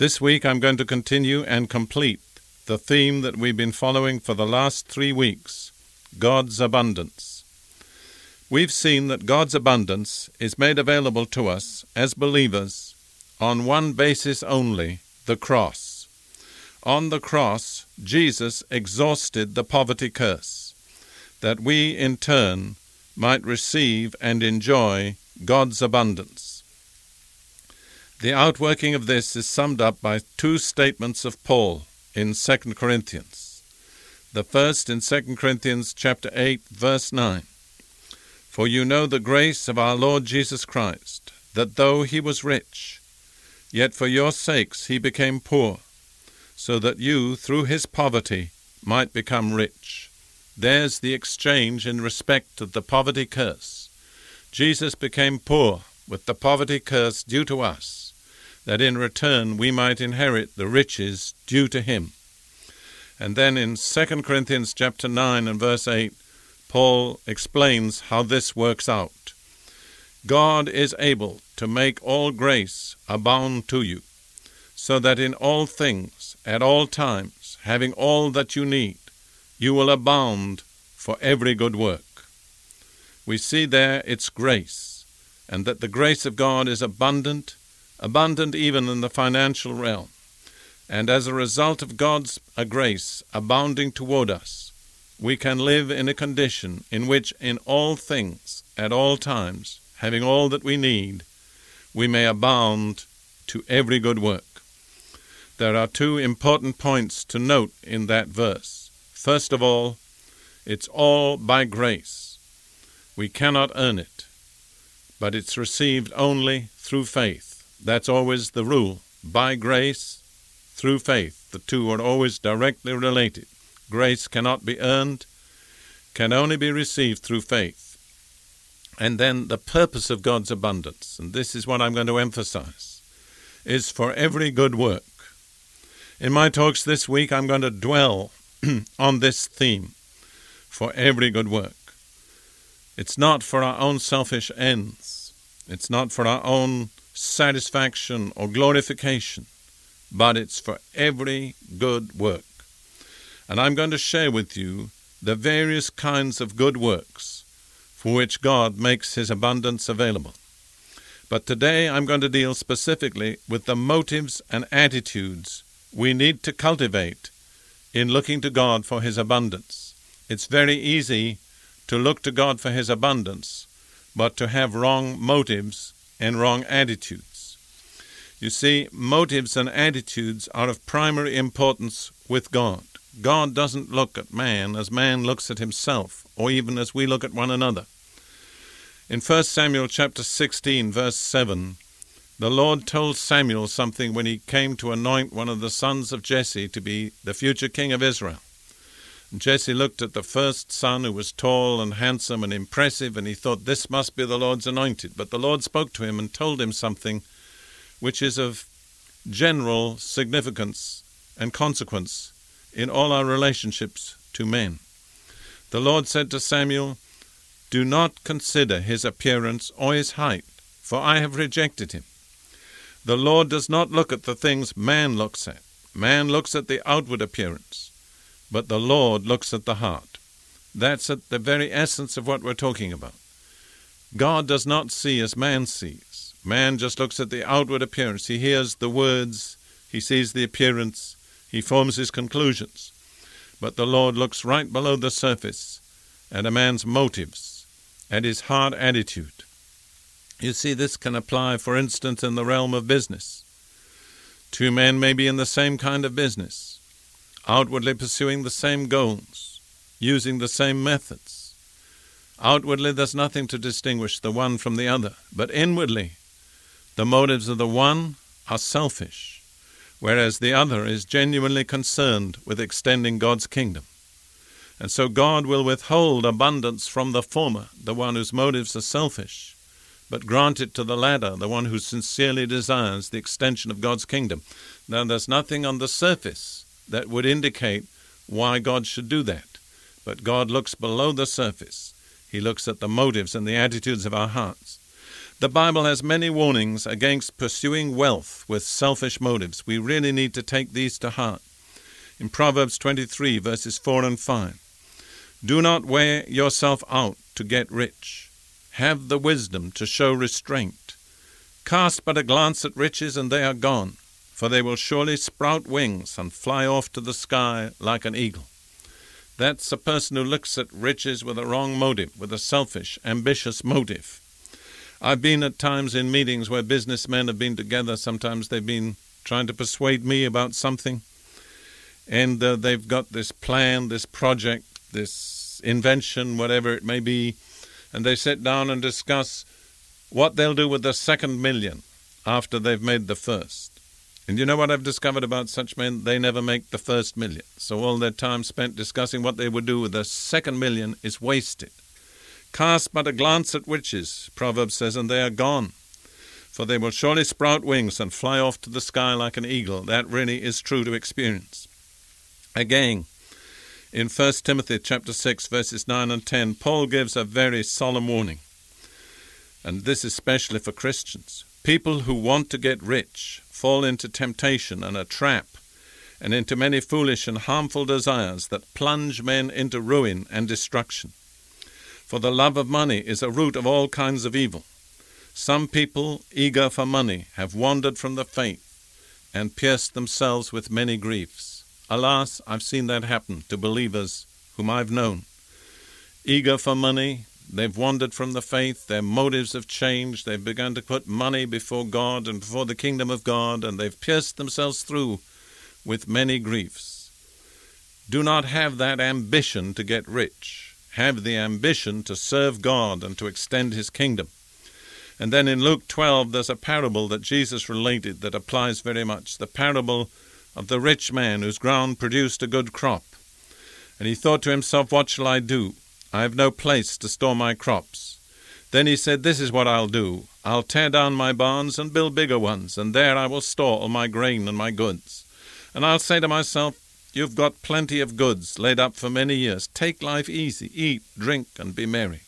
This week I'm going to continue and complete the theme that we've been following for the last three weeks God's abundance. We've seen that God's abundance is made available to us as believers on one basis only the cross. On the cross, Jesus exhausted the poverty curse, that we in turn might receive and enjoy God's abundance. The outworking of this is summed up by two statements of Paul in 2 Corinthians. The first in 2 Corinthians chapter 8 verse 9. For you know the grace of our Lord Jesus Christ, that though he was rich, yet for your sakes he became poor, so that you through his poverty might become rich. There's the exchange in respect of the poverty curse. Jesus became poor with the poverty curse due to us that in return we might inherit the riches due to him. And then in 2 Corinthians chapter 9 and verse 8, Paul explains how this works out. God is able to make all grace abound to you, so that in all things, at all times, having all that you need, you will abound for every good work. We see there its grace, and that the grace of God is abundant abundant even in the financial realm. And as a result of God's grace abounding toward us, we can live in a condition in which, in all things, at all times, having all that we need, we may abound to every good work. There are two important points to note in that verse. First of all, it's all by grace. We cannot earn it, but it's received only through faith. That's always the rule. By grace, through faith. The two are always directly related. Grace cannot be earned, can only be received through faith. And then the purpose of God's abundance, and this is what I'm going to emphasize, is for every good work. In my talks this week, I'm going to dwell on this theme for every good work. It's not for our own selfish ends. It's not for our own satisfaction or glorification, but it's for every good work. And I'm going to share with you the various kinds of good works for which God makes His abundance available. But today I'm going to deal specifically with the motives and attitudes we need to cultivate in looking to God for His abundance. It's very easy to look to God for His abundance, but to have wrong motives and wrong attitudes. You see, motives and attitudes are of primary importance with God. God doesn't look at man as man looks at himself, or even as we look at one another. In 1 Samuel chapter 16, verse 7, the Lord told Samuel something when he came to anoint one of the sons of Jesse to be the future king of Israel. Jesse looked at the first son, who was tall and handsome and impressive, and he thought, This must be the Lord's anointed. But the Lord spoke to him and told him something which is of general significance and consequence in all our relationships to men. The Lord said to Samuel, Do not consider his appearance or his height, for I have rejected him. The Lord does not look at the things man looks at. Man looks at the outward appearance but the Lord looks at the heart. That's at the very essence of what we're talking about. God does not see as man sees. Man just looks at the outward appearance. He hears the words, he sees the appearance, he forms his conclusions. But the Lord looks right below the surface at a man's motives, at his heart attitude. You see, this can apply, for instance, in the realm of business. Two men may be in the same kind of business outwardly pursuing the same goals, using the same methods. Outwardly, there's nothing to distinguish the one from the other, but inwardly, the motives of the one are selfish, whereas the other is genuinely concerned with extending God's kingdom. And so God will withhold abundance from the former, the one whose motives are selfish, but grant it to the latter, the one who sincerely desires the extension of God's kingdom. Now, there's nothing on the surface that would indicate why God should do that, but God looks below the surface. He looks at the motives and the attitudes of our hearts. The Bible has many warnings against pursuing wealth with selfish motives. We really need to take these to heart. In Proverbs 23, verses 4 and 5, do not wear yourself out to get rich have the wisdom to show restraint. Cast but a glance at riches, and they are gone, for they will surely sprout wings and fly off to the sky like an eagle. That's a person who looks at riches with a wrong motive, with a selfish, ambitious motive. I've been at times in meetings where businessmen have been together. Sometimes they've been trying to persuade me about something, and uh, they've got this plan, this project, this invention, whatever it may be, and they sit down and discuss what they'll do with the second million after they've made the first. And you know what I've discovered about such men? They never make the first million. So all their time spent discussing what they would do with the second million is wasted. Cast but a glance at witches, Proverbs says, and they are gone. For they will surely sprout wings and fly off to the sky like an eagle. That really is true to experience. Again, in 1 Timothy chapter 6 verses 9 and 10, Paul gives a very solemn warning. And this is especially for Christians. People who want to get rich fall into temptation and a trap and into many foolish and harmful desires that plunge men into ruin and destruction. For the love of money is a root of all kinds of evil. Some people, eager for money, have wandered from the faith and pierced themselves with many griefs. Alas, I've seen that happen to believers whom I've known. Eager for money, they've wandered from the faith, their motives have changed, they've begun to put money before God and before the kingdom of God, and they've pierced themselves through with many griefs. Do not have that ambition to get rich. Have the ambition to serve God and to extend His kingdom. And then in Luke 12, there's a parable that Jesus related that applies very much. The parable of the rich man whose ground produced a good crop. And he thought to himself, What shall I do? I have no place to store my crops. Then he said, This is what I'll do. I'll tear down my barns and build bigger ones, and there I will store all my grain and my goods. And I'll say to myself, You've got plenty of goods laid up for many years. Take life easy, eat, drink, and be merry.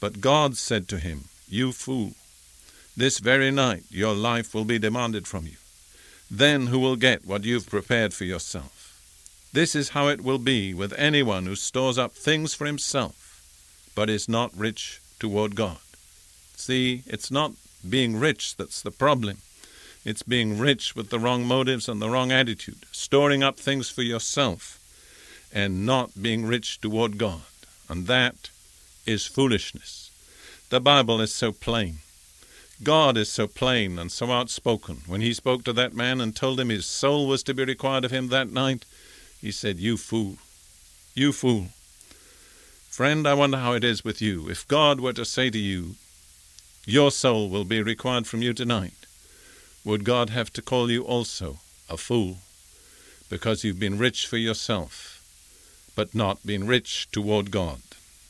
But God said to him, You fool, this very night your life will be demanded from you. Then who will get what you've prepared for yourself? This is how it will be with anyone who stores up things for himself, but is not rich toward God. See, it's not being rich that's the problem. It's being rich with the wrong motives and the wrong attitude, storing up things for yourself and not being rich toward God. And that is foolishness. The Bible is so plain. God is so plain and so outspoken. When he spoke to that man and told him his soul was to be required of him that night, he said, You fool, you fool. Friend, I wonder how it is with you. If God were to say to you, Your soul will be required from you tonight, would God have to call you also a fool because you've been rich for yourself, but not been rich toward God?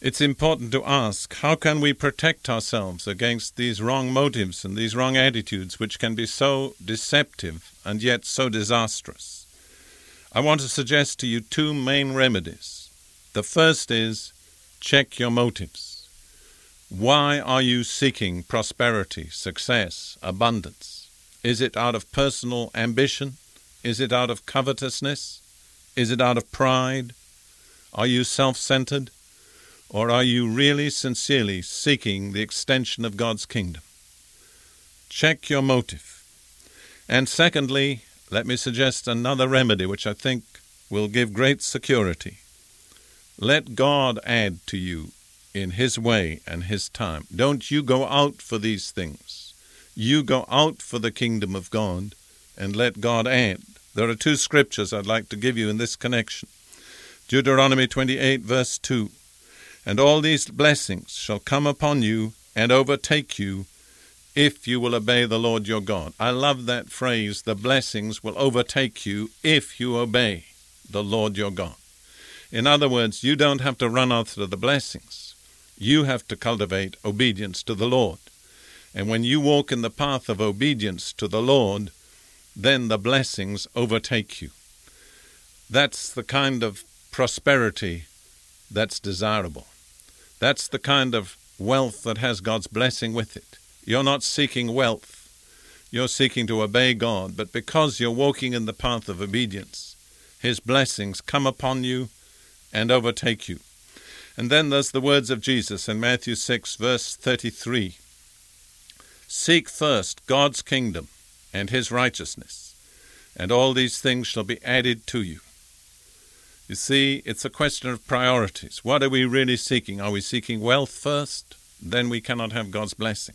It's important to ask how can we protect ourselves against these wrong motives and these wrong attitudes which can be so deceptive and yet so disastrous? I want to suggest to you two main remedies. The first is check your motives. Why are you seeking prosperity, success, abundance? Is it out of personal ambition? Is it out of covetousness? Is it out of pride? Are you self centered? Or are you really sincerely seeking the extension of God's kingdom? Check your motive. And secondly, let me suggest another remedy which I think will give great security. Let God add to you in His way and His time. Don't you go out for these things. You go out for the kingdom of God and let God add. There are two scriptures I'd like to give you in this connection Deuteronomy 28, verse 2. And all these blessings shall come upon you and overtake you if you will obey the Lord your God. I love that phrase, the blessings will overtake you if you obey the Lord your God. In other words, you don't have to run after the blessings. You have to cultivate obedience to the Lord. And when you walk in the path of obedience to the Lord, then the blessings overtake you. That's the kind of prosperity that's desirable. That's the kind of wealth that has God's blessing with it. You're not seeking wealth. You're seeking to obey God, but because you're walking in the path of obedience, His blessings come upon you and overtake you. And then there's the words of Jesus in Matthew 6, verse 33 Seek first God's kingdom and his righteousness, and all these things shall be added to you. You see, it's a question of priorities. What are we really seeking? Are we seeking wealth first? Then we cannot have God's blessing.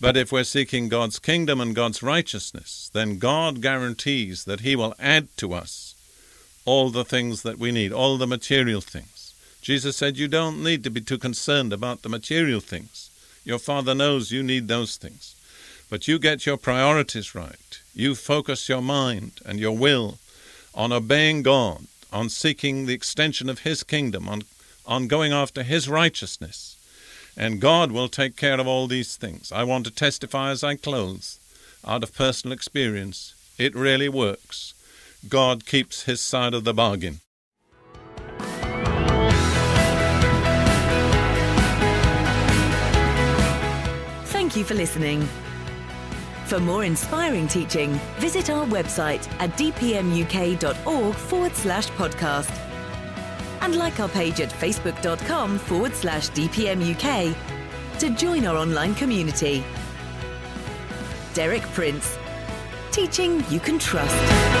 But if we're seeking God's kingdom and God's righteousness, then God guarantees that He will add to us all the things that we need, all the material things. Jesus said, You don't need to be too concerned about the material things. Your Father knows you need those things. But you get your priorities right. You focus your mind and your will on obeying God, on seeking the extension of His kingdom, on, on going after His righteousness. And God will take care of all these things. I want to testify as I close, out of personal experience, it really works. God keeps His side of the bargain. Thank you for listening. For more inspiring teaching, visit our website at dpmuk.org forward slash podcast. And like our page at facebook.com forward slash dpmuk to join our online community. Derek Prince, teaching you can trust.